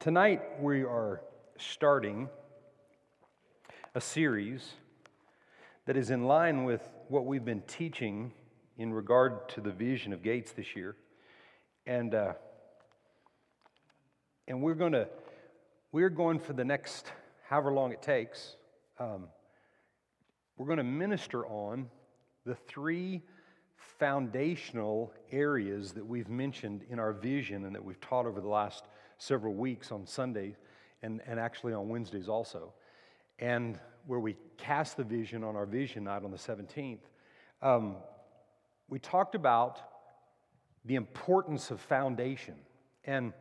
Tonight, we are starting a series that is in line with what we've been teaching in regard to the vision of Gates this year. And, uh, and we're to, we're going for the next however long it takes, um, we're going to minister on the three foundational areas that we've mentioned in our vision and that we've taught over the last several weeks on Sunday and, and actually on Wednesdays also. And where we cast the vision on our vision night on the 17th, um, we talked about the importance of foundation. And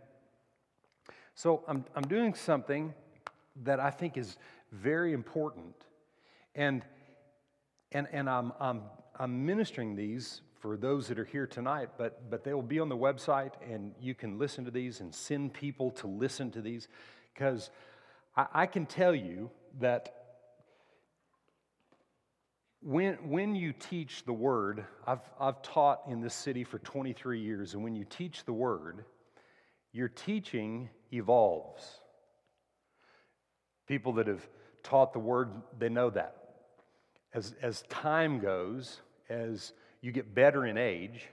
so I'm, I'm doing something that I think is very important. And, and, and I'm, I'm, I'm ministering these for those that are here tonight, but, but they will be on the website and you can listen to these and send people to listen to these. Because I, I can tell you that when, when you teach the word, I've, I've taught in this city for 23 years, and when you teach the word, your teaching evolves. People that have taught the word, they know that. As, as time goes, as you get better in age,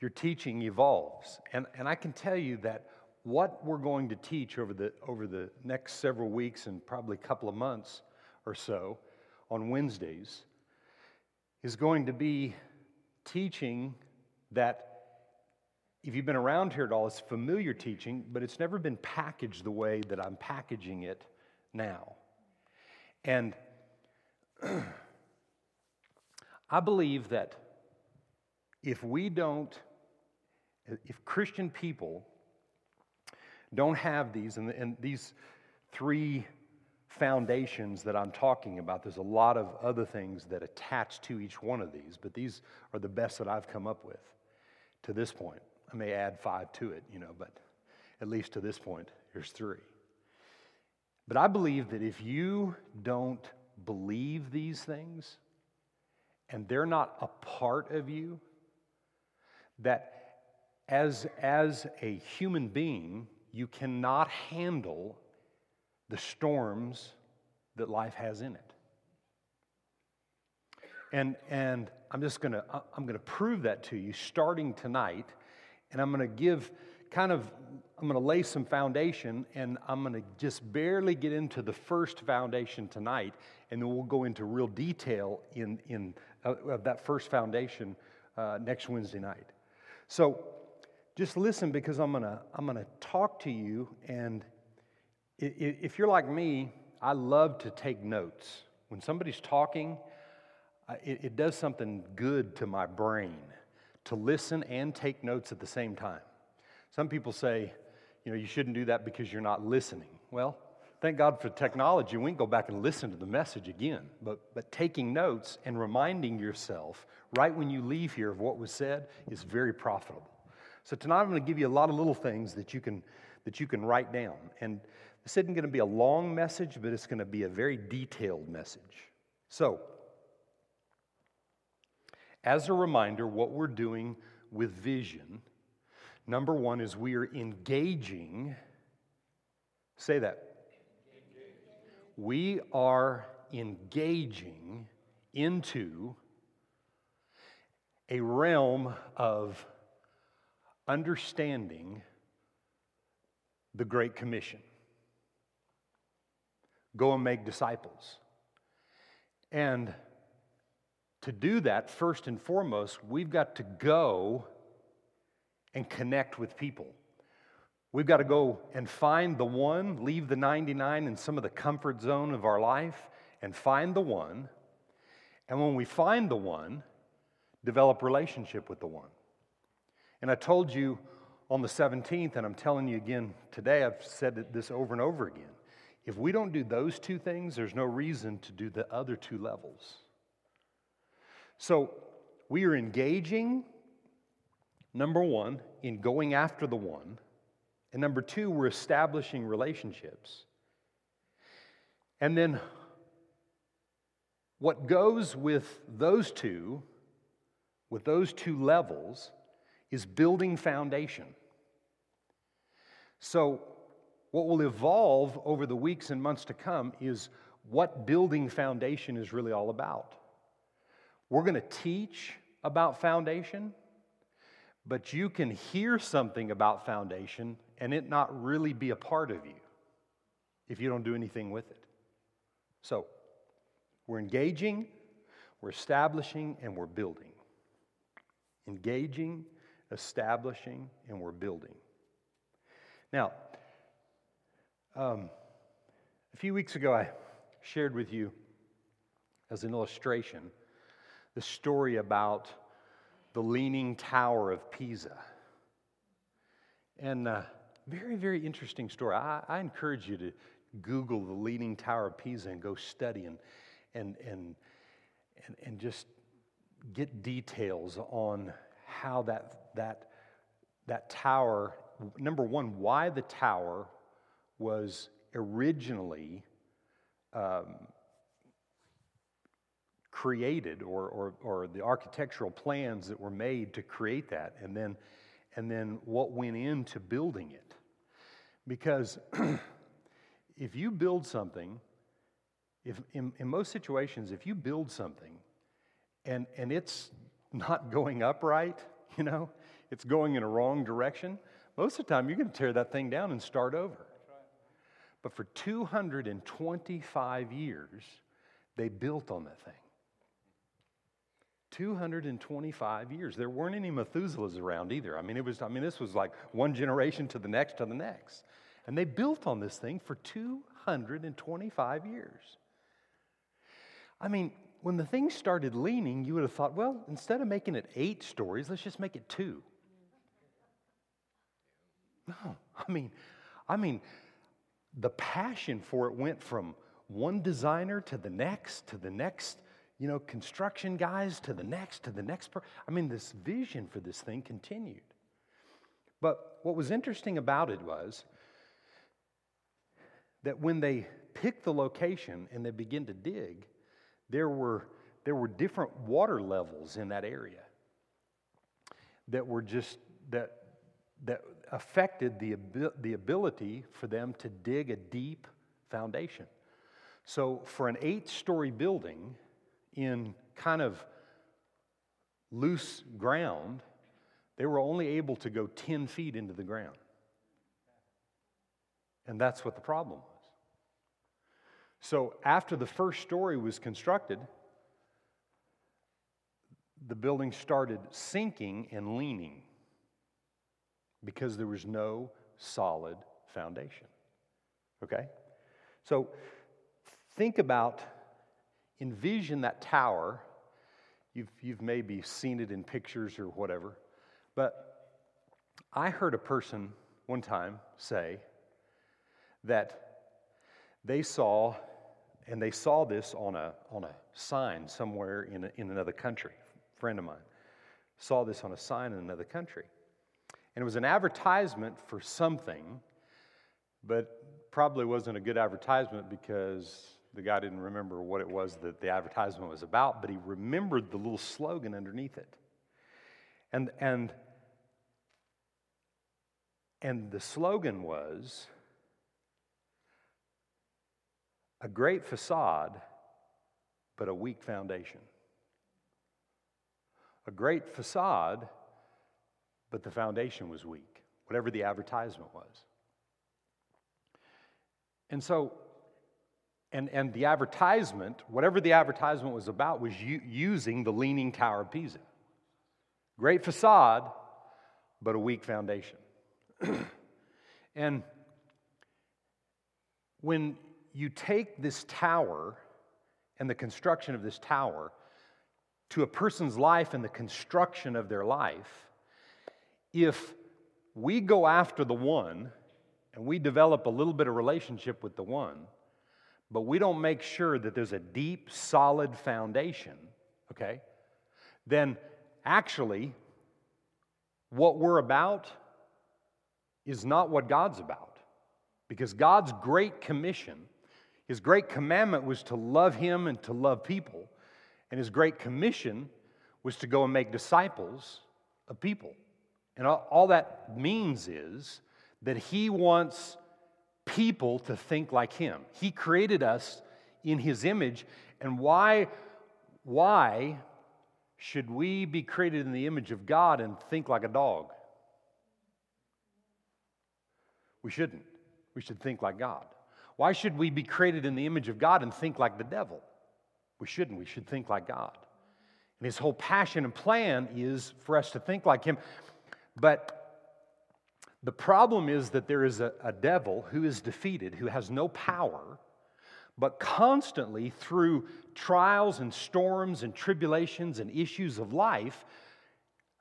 your teaching evolves. And, and I can tell you that what we're going to teach over the, over the next several weeks and probably a couple of months or so on Wednesdays is going to be teaching that if you've been around here at all, it's familiar teaching, but it's never been packaged the way that I'm packaging it now. And I believe that if we don't, if Christian people don't have these, and, and these three foundations that I'm talking about, there's a lot of other things that attach to each one of these, but these are the best that I've come up with to this point. I may add five to it, you know, but at least to this point, there's three. But I believe that if you don't believe these things, and they're not a part of you, that as, as a human being, you cannot handle the storms that life has in it. And, and I'm just gonna, I'm gonna prove that to you starting tonight, and I'm gonna give kind of, I'm gonna lay some foundation, and I'm gonna just barely get into the first foundation tonight, and then we'll go into real detail in, in of that first foundation uh, next Wednesday night. So just listen because I'm gonna, I'm gonna talk to you, and if you're like me, I love to take notes. When somebody's talking, it, it does something good to my brain to listen and take notes at the same time. Some people say, you know, you shouldn't do that because you're not listening. Well, thank God for technology. We can go back and listen to the message again. But, but taking notes and reminding yourself right when you leave here of what was said is very profitable. So tonight I'm going to give you a lot of little things that you can, that you can write down. And this isn't going to be a long message, but it's going to be a very detailed message. So, as a reminder, what we're doing with vision, number one is we are engaging, say that, we are engaging into a realm of understanding the Great Commission go and make disciples. And to do that, first and foremost, we've got to go and connect with people. We've got to go and find the one, leave the 99 in some of the comfort zone of our life, and find the one. And when we find the one, develop relationship with the one. And I told you on the 17th, and I'm telling you again today, I've said this over and over again. If we don't do those two things, there's no reason to do the other two levels. So we are engaging, number one, in going after the one. And number two, we're establishing relationships. And then what goes with those two, with those two levels, is building foundation. So, what will evolve over the weeks and months to come is what building foundation is really all about. We're going to teach about foundation, but you can hear something about foundation and it not really be a part of you if you don't do anything with it. So, we're engaging, we're establishing, and we're building. Engaging, establishing, and we're building. Now, um, a few weeks ago, I shared with you as an illustration the story about the Leaning Tower of Pisa. And uh, very, very interesting story. I, I, encourage you to Google the Leaning Tower of Pisa and go study and, and, and, and, and just get details on how that, that, that tower, number one, why the tower was originally um, created or, or, or the architectural plans that were made to create that, and then, and then what went into building it. Because if you build something, if in, in most situations, if you build something and, and it's not going upright, you know, it's going in a wrong direction, most of the time you're going to tear that thing down and start over. But for 225 years, they built on that thing. 225 years. There weren't any Methuselahs around either. I mean, it was, I mean, this was like one generation to the next to the next. And they built on this thing for 225 years. I mean, when the thing started leaning, you would have thought, well, instead of making it eight stories, let's just make it two. No, I mean, I mean, the passion for it went from one designer to the next, to the next, you know, construction guys to the next, to the next. Per- I mean, this vision for this thing continued. But what was interesting about it was that when they picked the location and they began to dig, there were, there were different water levels in that area that were just, that, that affected the, the ability for them to dig a deep foundation. So, for an eight story building in kind of loose ground, they were only able to go 10 feet into the ground. And that's what the problem was. So, after the first story was constructed, the building started sinking and leaning because there was no solid foundation. Okay? So think about, envision that tower. You've, you've maybe seen it in pictures or whatever, but I heard a person one time say that they saw, and they saw this on a, on a sign somewhere in, a, in another country. A friend of mine saw this on a sign in another country. And it was an advertisement for something, but probably wasn't a good advertisement because the guy didn't remember what it was that the advertisement was about, but he remembered the little slogan underneath it. And, and, and the slogan was a great facade, but a weak foundation. A great facade, but the foundation was weak, whatever the advertisement was. And so, and, and the advertisement, whatever the advertisement was about, was u- using the Leaning Tower of Pisa. Great facade, but a weak foundation. and when you take this tower and the construction of this tower to a person's life and the construction of their life, if we go after the one and we develop a little bit of relationship with the one, but we don't make sure that there's a deep, solid foundation, okay, then actually what we're about is not what God's about. Because God's great commission, His great commandment was to love Him and to love people, and His great commission was to go and make disciples of people. And all, that means is that He wants people to think like Him. He created us in His image. And why, why should we be created in the image of God and think like a dog? We shouldn't. We should think like God. Why should we be created in the image of God and think like the devil? We shouldn't. We should think like God. And his whole passion and plan is for us to think like him. But the problem is that there is a, a devil who is defeated, who has no power, but constantly through trials and storms and tribulations and issues of life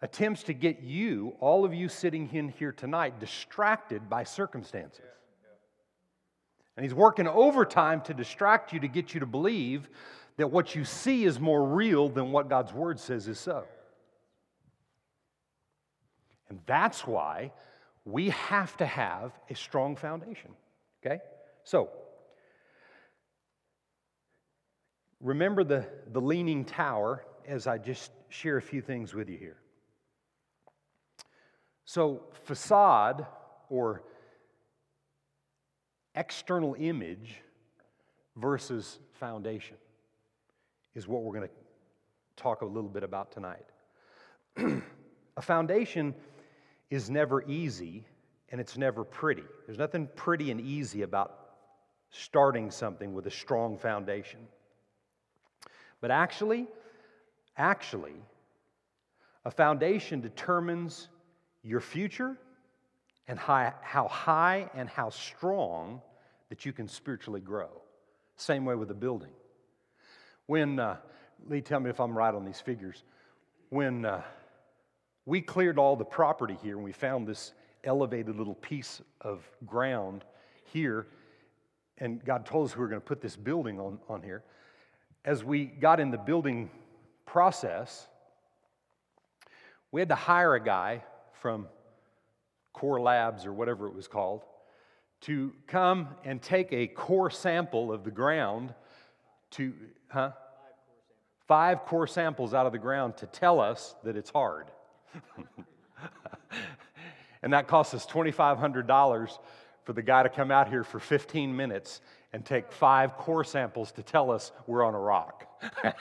attempts to get you, all of you sitting in here tonight, distracted by circumstances. And he's working overtime to distract you, to get you to believe that what you see is more real than what God's word says is so. And that's why we have to have a strong foundation. Okay? So, remember the, the leaning tower as I just share a few things with you here. So, facade or external image versus foundation is what we're going to talk a little bit about tonight. a foundation is never easy and it's never pretty. There's nothing pretty and easy about starting something with a strong foundation. But actually, actually, a foundation determines your future and how, how high and how strong that you can spiritually grow. Same way with a building. When, uh, Lee, tell me if I'm right on these figures. When uh, we cleared all the property here and we found this elevated little piece of ground here, and God told us we were going to put this building on, on here. As we got in the building process, we had to hire a guy from Core Labs or whatever it was called to come and take a core sample of the ground to, huh? Five core samples out of the ground to tell us that it's hard. and that cost us $2,500 for the guy to come out here for 15 minutes and take five core samples to tell us we're on a rock.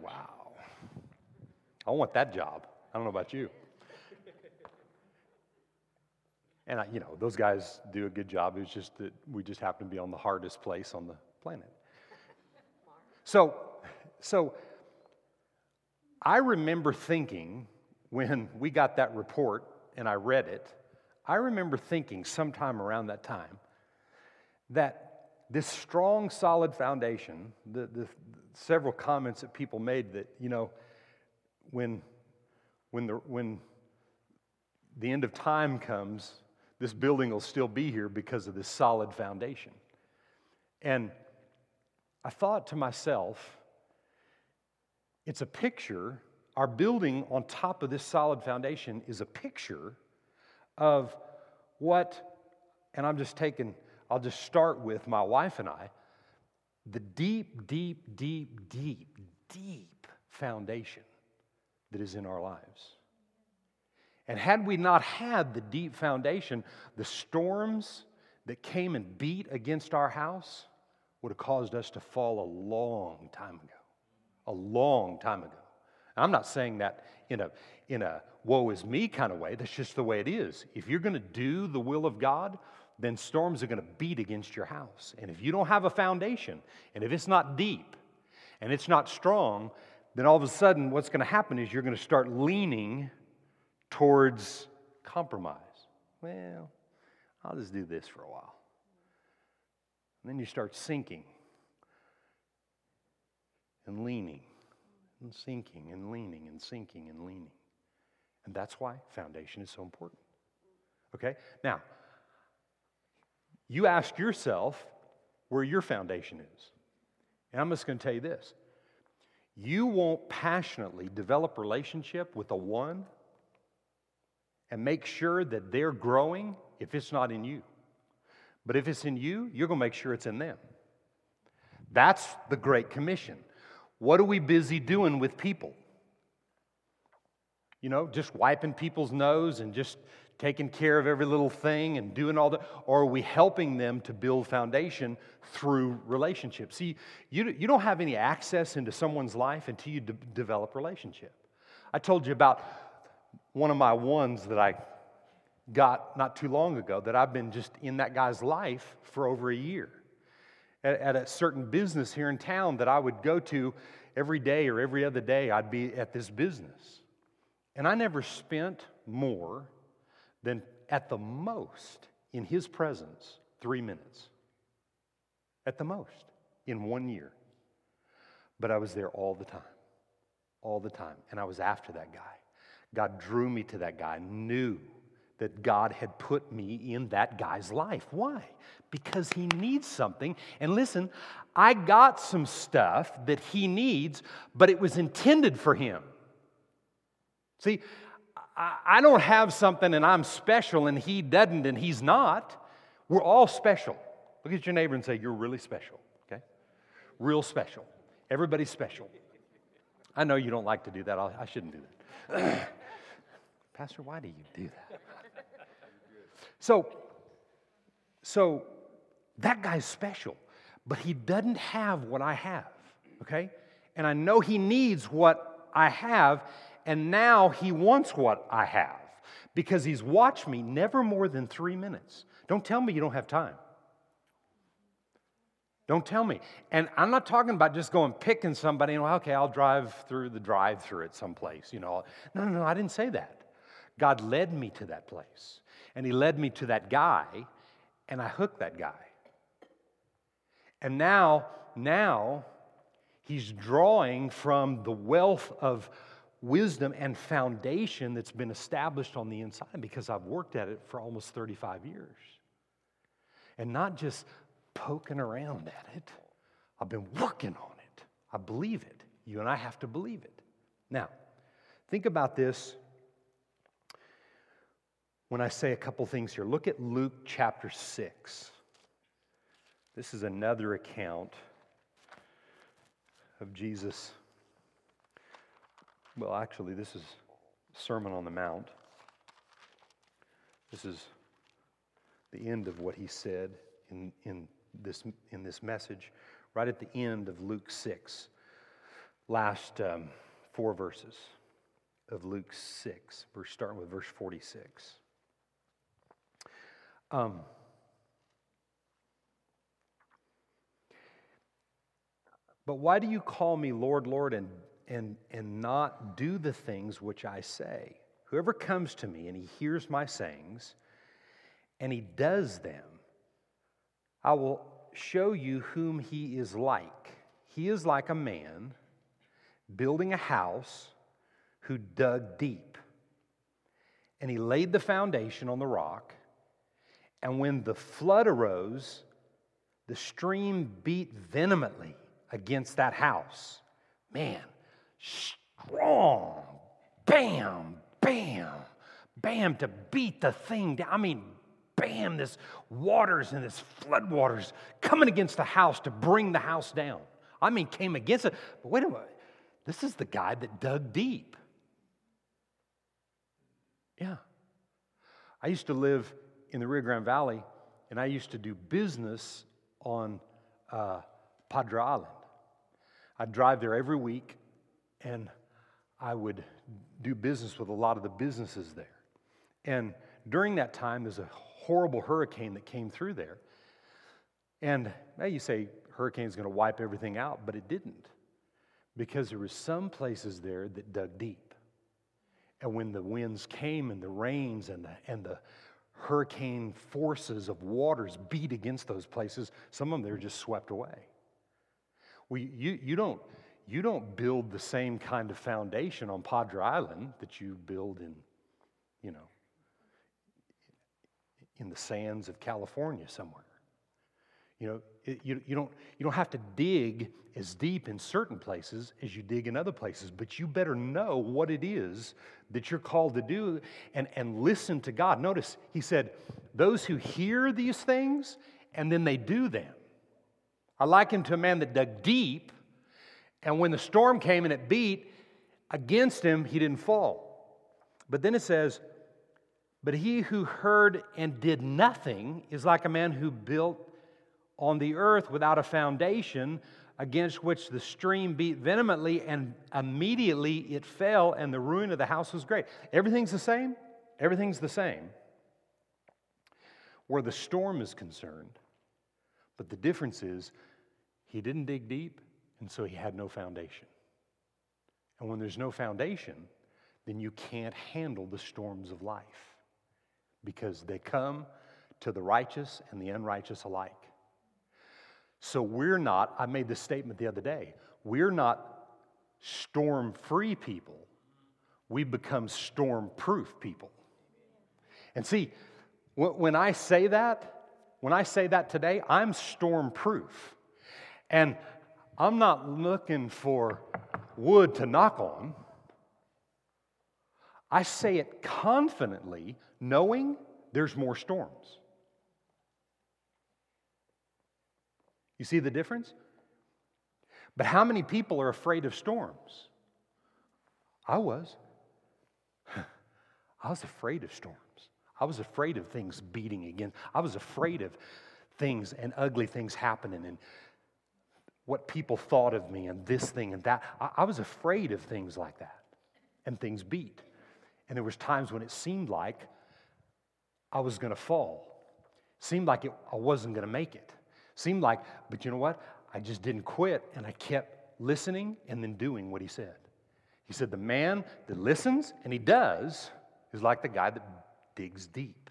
wow. I want that job. I don't know about you. And, I, you know, those guys do a good job. It's just that we just happen to be on the hardest place on the planet. So, so I remember thinking when we got that report and I read it, I remember thinking sometime around that time that this strong, solid foundation, the, the, several comments that people made that, you know, when, when, the, when the end of time comes, this building will still be here because of this solid foundation. And I thought to myself, it's a picture, our building on top of this solid foundation is a picture of what, and I'm just taking, I'll just start with my wife and I, the deep, deep, deep, deep, deep foundation that is in our lives. And had we not had the deep foundation, the storms that came and beat against our house would have caused us to fall a long time ago. A long time ago. I'm not saying that in a, in a woe is me kind of way. That's just the way it is. If you're going to do the will of God, then storms are going to beat against your house. And if you don't have a foundation, and if it's not deep, and it's not strong, then all of a sudden what's going to happen is you're going to start leaning towards compromise. Well, I'll just do this for a while. And then you start sinking and leaning and sinking and leaning and sinking and leaning. And that's why foundation is so important. Okay? Now, you ask yourself where your foundation is. And I'm just going to tell you this. You won't passionately develop relationship with a one and make sure that they're growing if it's not in you. But if it's in you, you're going to make sure it's in them. That's the Great Commission. What are we busy doing with people? you know, just wiping people's nose and just taking care of every little thing and doing all that? Or are we helping them to build foundation through relationships? See, you, you don't have any access into someone's life until you de- develop relationship. I told you about one of my ones that I got not too long ago that I've been just in that guy's life for over a year. At, at, a certain business here in town that I would go to every day or every other day, I'd be at this business. And I never spent more than at the most in his presence three minutes. At the most in one year. But I was there all the time. All the time. And I was after that guy. God drew me to that guy, knew that God had put me in that guy's life. Why? Because he needs something. And listen, I got some stuff that he needs, but it was intended for him. See, I don't have something and I'm special and he doesn't and he's not. We're all special. Look at your neighbor and say, You're really special, okay? Real special. Everybody's special. I know you don't like to do that. I shouldn't do that. Pastor, why do you do that? So, so that guy's special, but he doesn't have what I have, okay? And I know he needs what I have, and now he wants what I have because he's watched me never more than three minutes. Don't tell me you don't have time. Don't tell me. And I'm not talking about just going picking somebody and, well, okay, I'll drive through the drive through at some place, you know. No, no, no, I didn't say that. God led me to that place. And He led me to that guy, and I hooked that guy. And now, now, He's drawing from the wealth of wisdom and foundation that's been established on the inside because I've worked at it for almost 35 years. And not just poking around at it, I've been working on it. I believe it. You and I have to believe it. Now, think about this when I say a couple things here. Look at Luke chapter 6. This is another account of Jesus. Well, actually, this is Sermon on the Mount. This is the end of what he said in, in, this, in this message, right at the end of Luke 6, last um, four verses of Luke 6. We're starting with verse 46. Um, but why do you call me Lord, Lord, and, and, and not do the things which I say? Whoever comes to me and he hears my sayings and he does them, I will show you whom he is like. He is like a man building a house who dug deep. And he laid the foundation on the rock. And when the flood arose, the stream beat vehemently against that house. Man, strong. Bam, bam, bam, to beat the thing down. I mean, bam, this waters and this flood waters coming against the house to bring the house down. I mean, came against it. But wait a minute. This is the guy that dug deep. Yeah. I used to live in the Rio Grande Valley, and I used to do business on uh, Padre Island. I'd drive there every week, and I would do business with a lot of the businesses there. And during that time, there's a horrible hurricane that came through there. And now you say hurricane's going to wipe everything out, but it didn't. Because there were some places there that dug deep. And when the winds came and the rains and the, and the hurricane forces of waters beat against those places, some of them they're just swept away. Well, you, you, don't, you don't build the same kind of foundation on Padre Island that you build in, you know, in the sands of California somewhere. You know, you, you, don't, you don't have to dig as deep in certain places as you dig in other places, but you better know what it is that you're called to do and, and listen to God. Notice, he said, those who hear these things and then they do them. I liken to a man that dug deep, and when the storm came and it beat against him, he didn't fall. But then it says, But he who heard and did nothing is like a man who built on the earth without a foundation, against which the stream beat vehemently, and immediately it fell, and the ruin of the house was great. Everything's the same. Everything's the same where the storm is concerned. But the difference is he didn't dig deep, and so he had no foundation. And when there's no foundation, then you can't handle the storms of life because they come to the righteous and the unrighteous alike. So we're not, I made this statement the other day, we're not storm free people. We become storm proof people. And see, when I say that, when I say that today, I'm storm proof. And I'm not looking for wood to knock on. I say it confidently, knowing there's more storms. You see the difference? But how many people are afraid of storms? I was. I was afraid of storms. I was afraid of things beating again. I was afraid of things and ugly things happening and what people thought of me and this thing and that. I, I was afraid of things like that and things beat. And there was times when it seemed like I was going to fall. Seemed like it, I wasn't going to make it. Seemed like, but you know what? I just didn't quit and I kept listening and then doing what he said. He said, The man that listens and he does is like the guy that digs deep.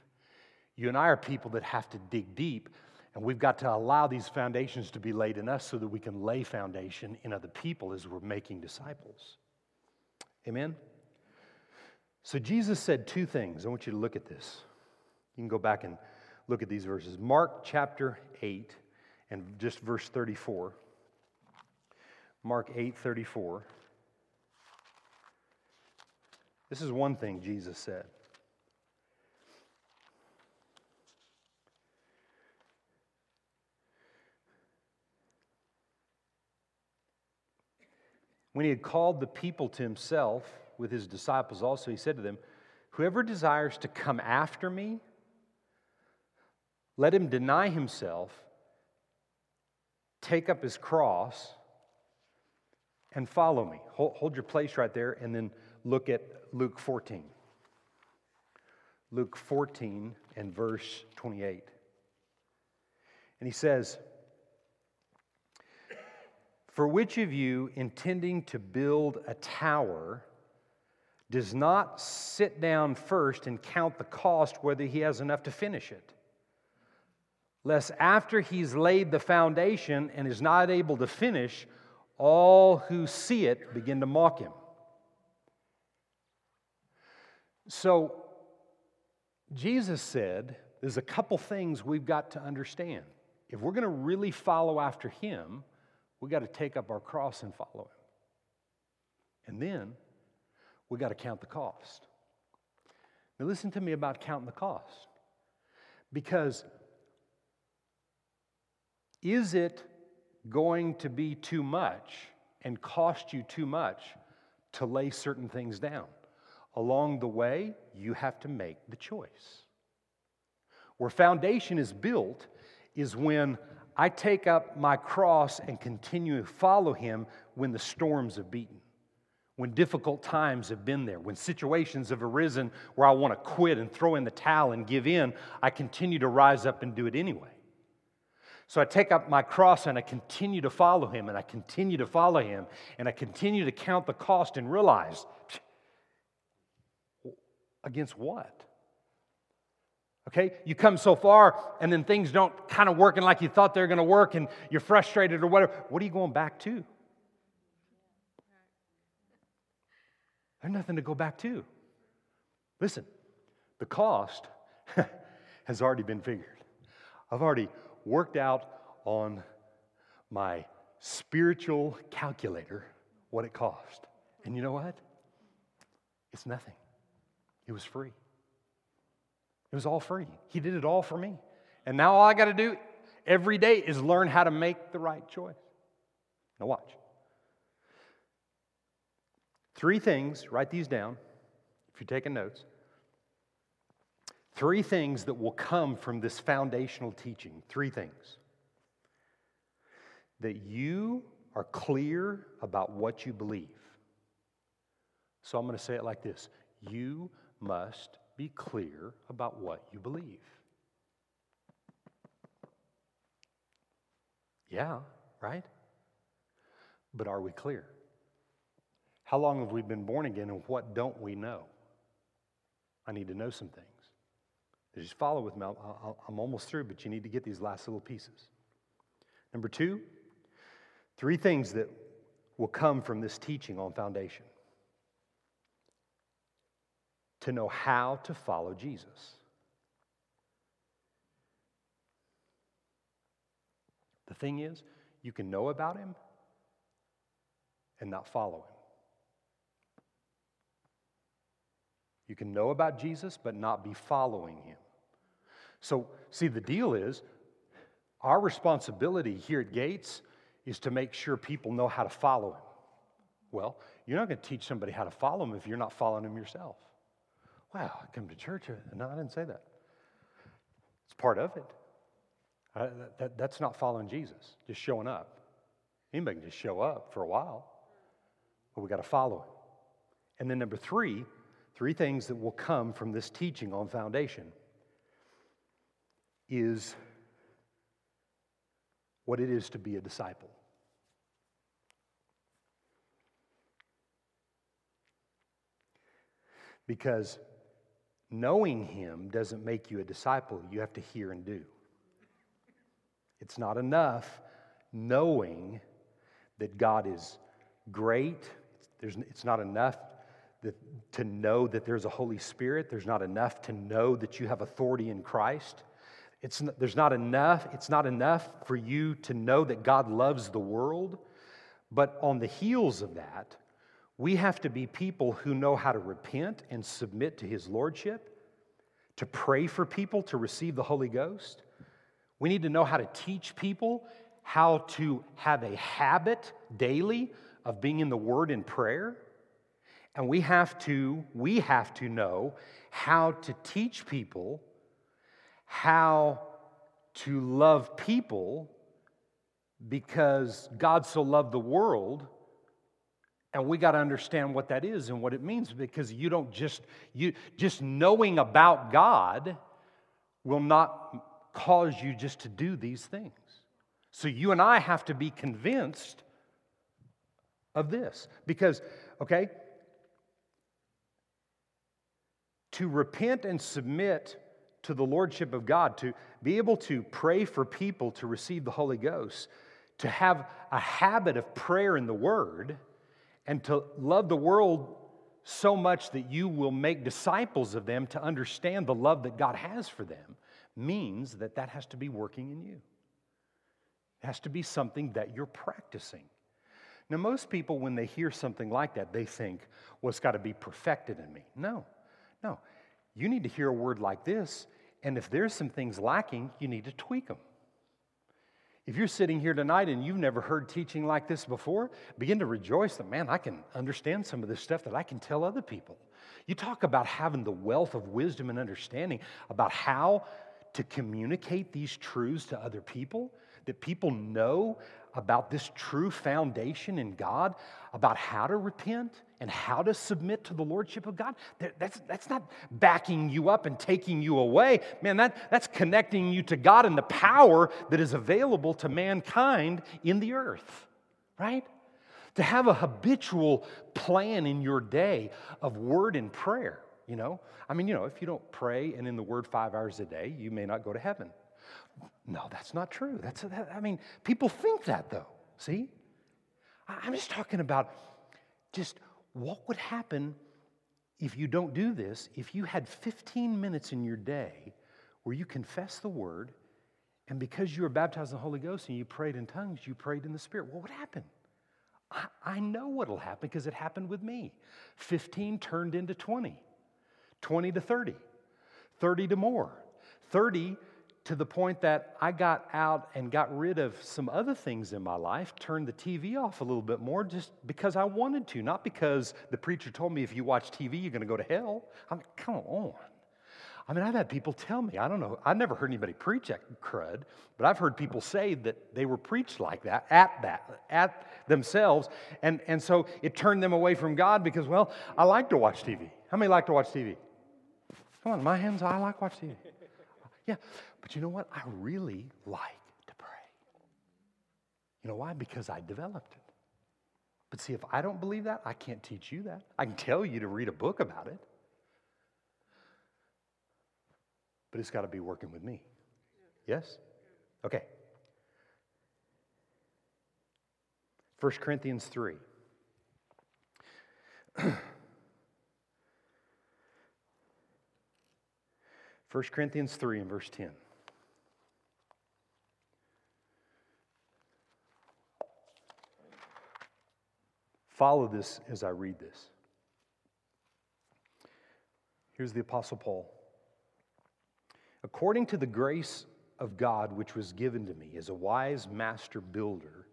You and I are people that have to dig deep, and we've got to allow these foundations to be laid in us so that we can lay foundation in other people as we're making disciples. Amen? So Jesus said two things. I want you to look at this. You can go back and look at these verses. Mark chapter 8 and just verse 34. Mark 8 34. This is one thing Jesus said. When he had called the people to himself with his disciples also, he said to them, Whoever desires to come after me, let him deny himself, take up his cross, and follow me. Hold, hold, your place right there and then look at Luke 14. Luke 14 and verse 28. And he says, for which of you, intending to build a tower, does not sit down first and count the cost whether he has enough to finish it? Lest after he's laid the foundation and is not able to finish, all who see it begin to mock him. So, Jesus said there's a couple things we've got to understand. If we're going to really follow after him, we've got to take up our cross and follow him. And then we've got to count the cost. Now, listen to me about counting the cost. Because is it going to be too much and cost you too much to lay certain things down? Along the way, you have to make the choice. Where foundation is built is when I take up my cross and continue to follow him when the storms have beaten, when difficult times have been there, when situations have arisen where I want to quit and throw in the towel and give in, I continue to rise up and do it anyway. So I take up my cross and I continue to follow him and I continue to follow him and I continue to count the cost and realize against what? Okay? You come so far and then things don't kind of working like you thought they were going to work and you're frustrated or whatever. What are you going back to? There's nothing to go back to. Listen, the cost has already been figured. I've already worked out on my spiritual calculator what it cost. And you know what? It's nothing. It was free. It was all free. He did it all for me. And now all I got to do every day is learn how to make the right choice. Now, watch. Three things, write these down. if you're taking notes, three things that will come from this foundational teaching. Three things. That you are clear about what you believe. So I'm going to say it like this You must be clear about what you believe. Yeah, right? But are we clear? How long have we been born again and what don't we know? I need to know some things. Just follow with me. I'm almost through, but you need to get these last little pieces. Number two, three things that will come from this teaching on foundation to know how to follow Jesus. The thing is, you can know about him and not follow him. You can know about Jesus, but not be following him. So, see, the deal is our responsibility here at Gates is to make sure people know how to follow him. Well, you're not going to teach somebody how to follow him if you're not following him yourself. Wow, I come to church. Uh, no, I didn't say that. It's part of it. That, that's not following Jesus, just showing up. Anybody can just show up for a while, but we got to follow him. And then, number three, three things that will come from this teaching on foundation is what it is to be a disciple. Because knowing Him doesn't make you a disciple, you have to hear and do. It's not enough knowing that God is great. There's, it's not enough that, to know that there's a Holy Spirit. There's not enough to know that you have authority in Christ. It's, there's not enough, it's not enough for you to know that God loves the world. But on the heels of that, we have to be people who know how to repent and submit to His Lordship, to pray for people to receive the Holy Ghost. We need to know how to teach people how to have a habit daily of being in the Word and prayer. And we have to, we have to know how to teach people how to love people because God so loved the world and we got to understand what that is and what it means because you don't just you just knowing about God will not cause you just to do these things. So you and I have to be convinced of this because okay to repent and submit to the Lordship of God, to be able to pray for people to receive the Holy Ghost, to have a habit of prayer in the Word, and to love the world so much that you will make disciples of them to understand the love that God has for them means that that has to be working in you. It has to be something that you're practicing. Now, most people, when they hear something like that, they think, well, it's got to be perfected in me. No, no. You need to hear a word like this, and if there's some things lacking, you need to tweak them. If you're sitting here tonight and you've never heard teaching like this before, begin to rejoice that, man, I can understand some of this stuff that I can tell other people. You talk about having the wealth of wisdom and understanding about how to communicate these truths to other people, that people know about this true foundation in God, about how to repent and how to submit to the Lordship of God, that's, that's not backing you up and taking you away. Man, that, that's connecting you to God and the power that is available to mankind in the earth, right? To have a habitual plan in your day of word and prayer, you know? I mean, you know, if you don't pray and in the word five hours a day, you may not go to heaven. No, that's not true. That's, that, I mean, people think that though, see? I'm just talking about just what would happen if you don't do this, if you had 15 minutes in your day where you confess the word, and because you were baptized in the Holy Ghost and you prayed in tongues, you prayed in the Spirit, what would happen? I, I know what'll happen because it happened with me. 15 turned into 20, 20 to 30, 30 to more, 30 to the point that I got out and got rid of some other things in my life, turned the TV off a little bit more just because I wanted to, not because the preacher told me if you watch TV, you're going to go to hell. I mean, come on. I mean, I've had people tell me, I don't know, I've never heard anybody preach that crud, but I've heard people say that they were preached like that, at that, at themselves. And, and so it turned them away from God because, well, I like to watch TV. How many like to watch TV? Come on, my hands, I like watch TV. Yeah, but you know what? I really like to pray. You know why? Because I developed it. But see, if I don't believe that, I can't teach you that. I can tell you to read a book about it. But it's got to be working with me. Yes? Okay. 1 Corinthians 3. 1 Corinthians 3 and verse 10. Follow this as I read this. Here's the Apostle Paul. According to the grace of God which was given to me as a wise master builder,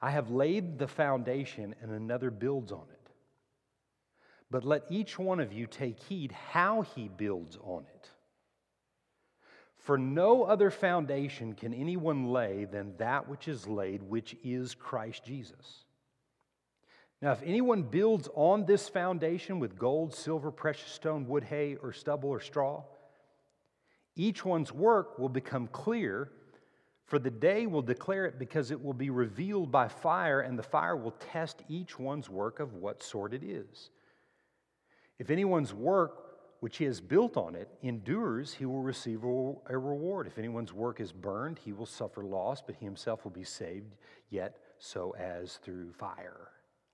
I have laid the foundation and another builds on it. But let each one of you take heed how he builds on it. For no other foundation can anyone lay than that which is laid, which is Christ Jesus. Now, if anyone builds on this foundation with gold, silver, precious stone, wood, hay, or stubble, or straw, each one's work will become clear, for the day will declare it because it will be revealed by fire, and the fire will test each one's work of what sort it is. If anyone's work which he has built on it endures, he will receive a reward. If anyone's work is burned, he will suffer loss, but he himself will be saved, yet so as through fire.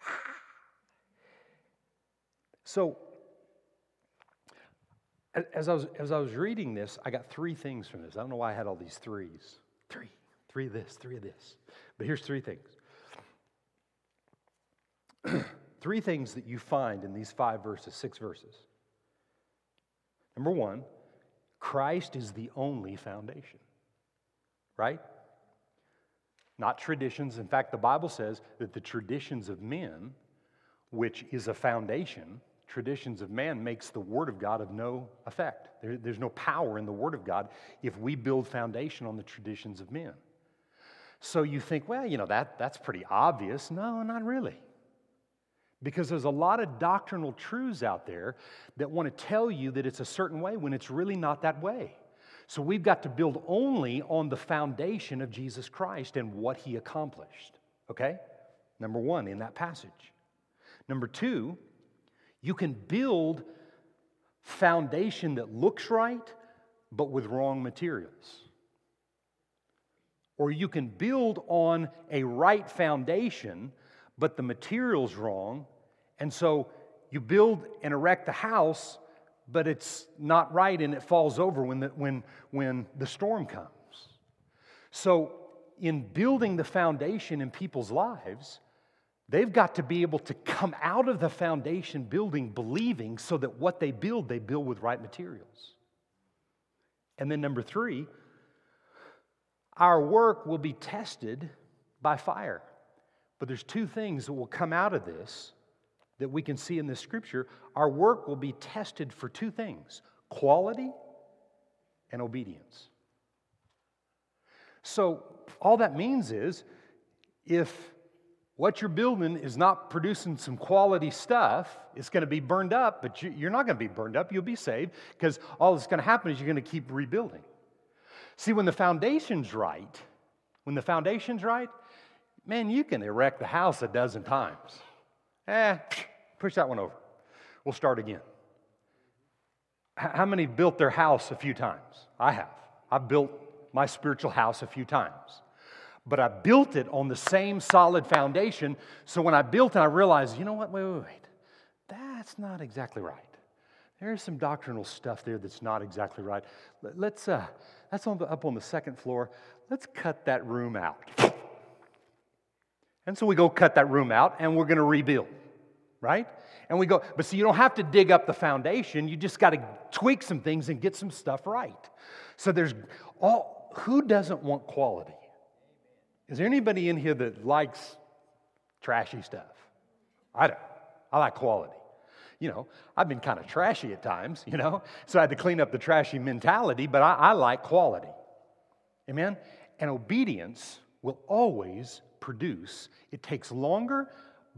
So, as I, was, as I was reading this, I got three things from this. I don't know why I had all these threes. Three. Three of this, three of this. But here's three things. three things that you find in these five verses, six verses. Number one, Christ is the only foundation, right? Not traditions. In fact, the Bible says that the traditions of men, which is a foundation, traditions of man makes the Word of God of no effect. There, there's no power in the Word of God if we build foundation on the traditions of men. So you think, well, you know, that, that's pretty obvious. No, not really. Because there's a lot of doctrinal truths out there that want to tell you that it's a certain way when it's really not that way. So we've got to build only on the foundation of Jesus Christ and what he accomplished. Okay? Number one, in that passage. Number two, you can build foundation that looks right, but with wrong materials. Or you can build on a right foundation, but the material's wrong. And so you build and erect the house, but it's not right and it falls over when the, when, when the storm comes. So, in building the foundation in people's lives, they've got to be able to come out of the foundation building believing so that what they build, they build with right materials. And then, number three, our work will be tested by fire. But there's two things that will come out of this that we can see in this scripture. Our work will be tested for two things quality and obedience. So, all that means is if what you're building is not producing some quality stuff, it's going to be burned up, but you're not going to be burned up. You'll be saved because all that's going to happen is you're going to keep rebuilding. See, when the foundation's right, when the foundation's right, Man, you can erect the house a dozen times. Eh, push that one over. We'll start again. How many built their house a few times? I have. I've built my spiritual house a few times. But I built it on the same solid foundation. So when I built it, I realized, you know what? Wait, wait, wait. That's not exactly right. There's some doctrinal stuff there that's not exactly right. Let's, uh, that's on the, up on the second floor. Let's cut that room out. And so we go cut that room out and we're going to rebuild. Right? And we go, but see, you don't have to dig up the foundation. You just got to tweak some things and get some stuff right. So there's all, who doesn't want quality? Is there anybody in here that likes trashy stuff? I don't. I like quality. You know, I've been kind of trashy at times, you know, so I had to clean up the trashy mentality, but I, I like quality. Amen? And obedience will always produce. It takes longer,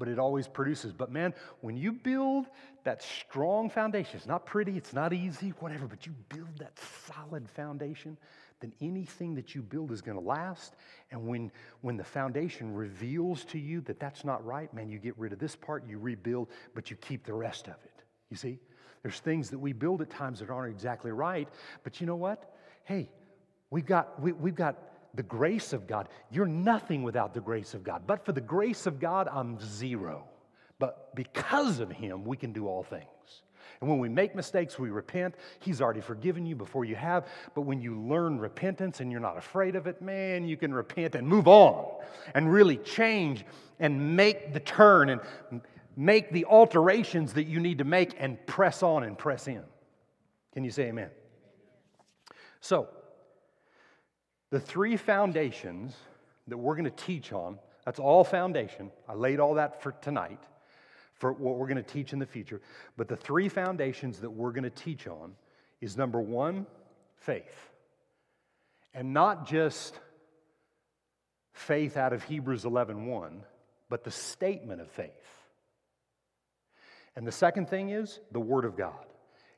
but it always produces. But man, when you build that strong foundation, it's not pretty, it's not easy, whatever, but you build that solid foundation, then anything that you build is going to last. And when, when the foundation reveals to you that that's not right, man, you get rid of this part, you rebuild, but you keep the rest of it. You see? There's things that we build at times that aren't exactly right, but you know what? Hey, we've got, we, we've got the grace of God. You're nothing without the grace of God. But for the grace of God, I'm zero. But because of Him, we can do all things. And when we make mistakes, we repent. He's already forgiven you before you have. But when you learn repentance and you're not afraid of it, man, you can repent and move on and really change and make the turn and make the alterations that you need to make and press on and press in. Can you say amen? So, the three foundations that we're going to teach on, that's all foundation. I laid all that for tonight, for what we're going to teach in the future. But the three foundations that we're going to teach on is number one, faith. And not just faith out of Hebrews 11 1, but the statement of faith. And the second thing is the Word of God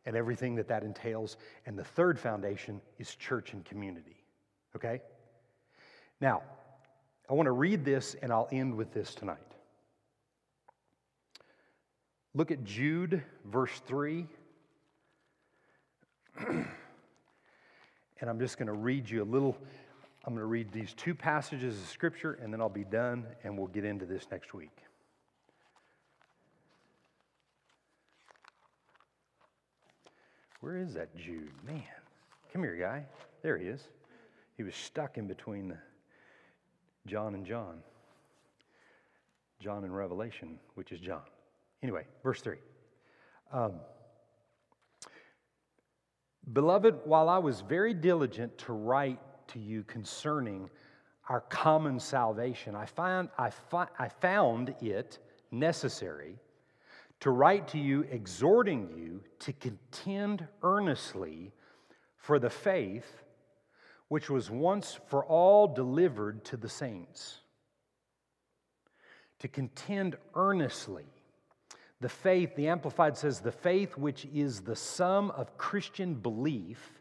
and everything that that entails. And the third foundation is church and community. Okay? Now, I want to read this and I'll end with this tonight. Look at Jude, verse 3. and I'm just going to read you a little. I'm going to read these two passages of Scripture and then I'll be done and we'll get into this next week. Where is that Jude? Man, come here, guy. There he is. He was stuck in between John and John. John and Revelation, which is John. Anyway, verse 3. Um, Beloved, while I was very diligent to write to you concerning our common salvation, I, find, I, fi- I found it necessary to write to you, exhorting you to contend earnestly for the faith which was once for all delivered to the saints. To contend earnestly. The faith, the Amplified says, the faith which is the sum of Christian belief,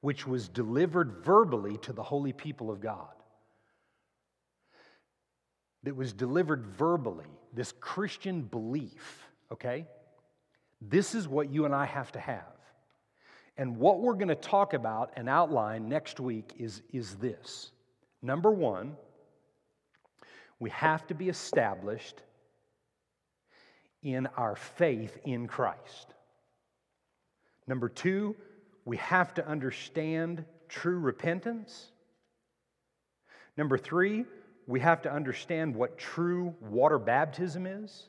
which was delivered verbally to the holy people of God. That was delivered verbally, this Christian belief, okay? This is what you and I have to have. And what we're going to talk about and outline next week is, is this. Number one, we have to be established in our faith in Christ. Number two, we have to understand true repentance. Number three, we have to understand what true water baptism is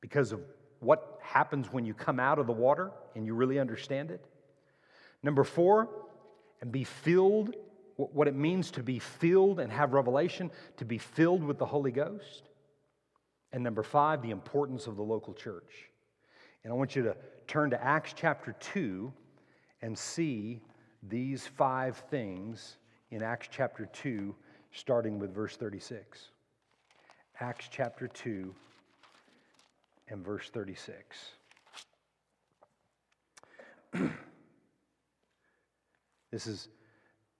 because of what happens when you come out of the water and you really understand it. Number four, and be filled, what it means to be filled and have revelation, to be filled with the Holy Ghost. And number five, the importance of the local church. And I want you to turn to Acts chapter 2 and see these five things in Acts chapter 2, starting with verse 36. Acts chapter 2 and verse 36. This is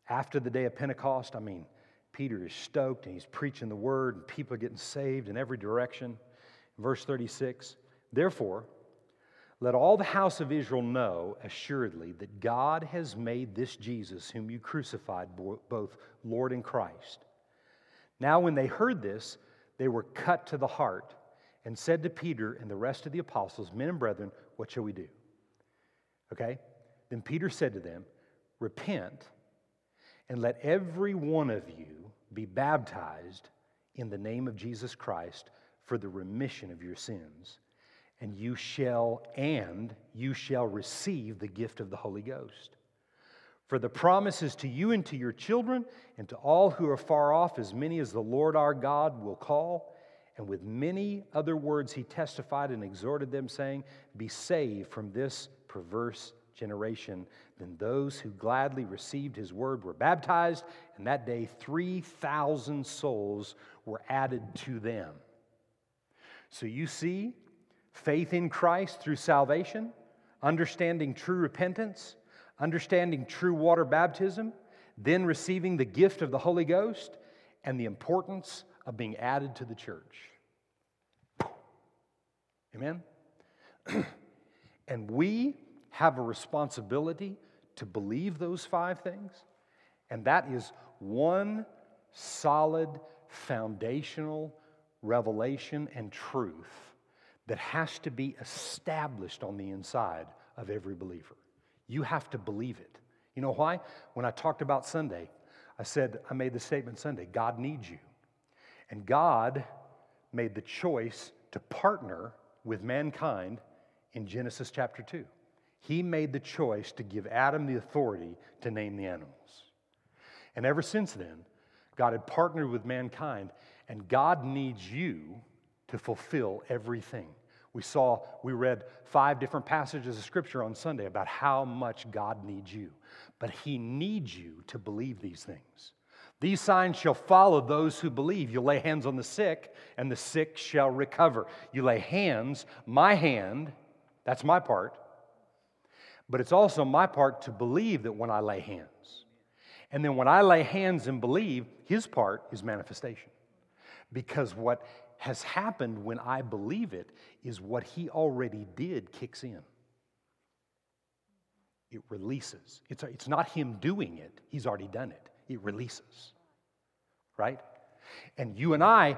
after the day of Pentecost. I mean, Peter is stoked and he's preaching the word, and people are getting saved in every direction. Verse 36 Therefore, let all the house of Israel know assuredly that God has made this Jesus, whom you crucified, both Lord and Christ. Now, when they heard this, they were cut to the heart and said to Peter and the rest of the apostles, Men and brethren, what shall we do? Okay? Then Peter said to them, repent, and let every one of you be baptized in the name of Jesus Christ for the remission of your sins, and you shall and you shall receive the gift of the Holy Ghost. For the promises to you and to your children and to all who are far off, as many as the Lord our God will call. And with many other words he testified and exhorted them, saying, Be saved from this perverse generation. Then those who gladly received his word were baptized, and that day 3,000 souls were added to them. So you see, faith in Christ through salvation, understanding true repentance, understanding true water baptism, then receiving the gift of the Holy Ghost, and the importance of being added to the church. Amen? and we have a responsibility to believe those five things, and that is one solid, foundational revelation and truth that has to be established on the inside of every believer. You have to believe it. You know why? When I talked about Sunday, I said, I made the statement Sunday God needs you. And God made the choice to partner with mankind in Genesis chapter 2. He made the choice to give Adam the authority to name the animals. And ever since then, God had partnered with mankind, and God needs you to fulfill everything we saw, we read five different passages of scripture on Sunday about how much God needs you. But He needs you to believe these things. These signs shall follow those who believe. You lay hands on the sick, and the sick shall recover. You lay hands, my hand, that's my part. But it's also my part to believe that when I lay hands. And then when I lay hands and believe, his part is manifestation. Because what has happened when I believe it is what he already did kicks in. It releases. It's, it's not him doing it, he's already done it. It releases. Right? And you and I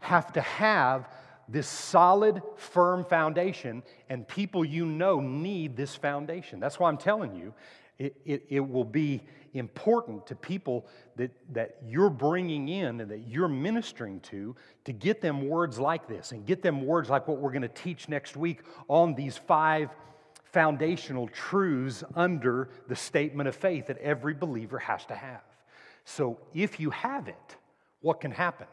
have to have this solid, firm foundation, and people you know need this foundation. That's why I'm telling you it, it, it, will be important to people that, that you're bringing in and that you're ministering to to get them words like this and get them words like what we're going to teach next week on these five foundational truths under the statement of faith that every believer has to have. So if you have it, what can happen?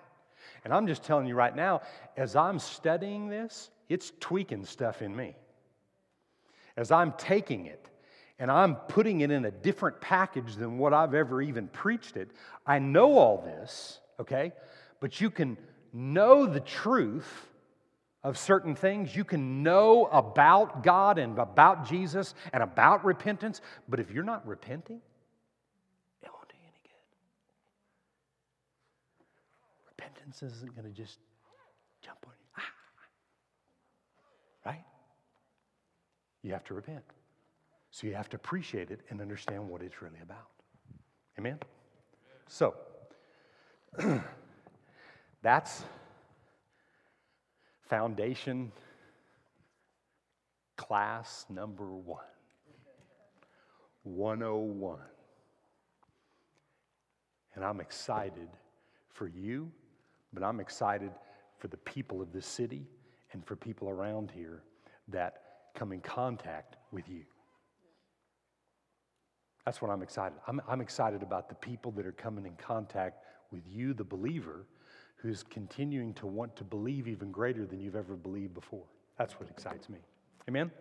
And I'm just telling you right now, as I'm studying this, it's tweaking stuff in me. As I'm taking it, and I'm putting it in a different package than what I've ever even preached it. I know all this, okay? But you can know the truth of certain things. You can know about God and about Jesus and about repentance, but if you're not repenting, it won't do you any good. Repentance isn't going to just jump on you. Ah. Right? You have to repent. So you have to appreciate it and understand what it's really about. Amen? So, that's foundation class number one 101. And I'm excited for you, but I'm excited for the people of this city and for people around here that come in contact with you. That's what I'm excited. I'm, I'm excited about the people that are coming in contact with you, the believer, who's continuing to want to believe even greater than you've ever believed before. That's what excites me. Amen?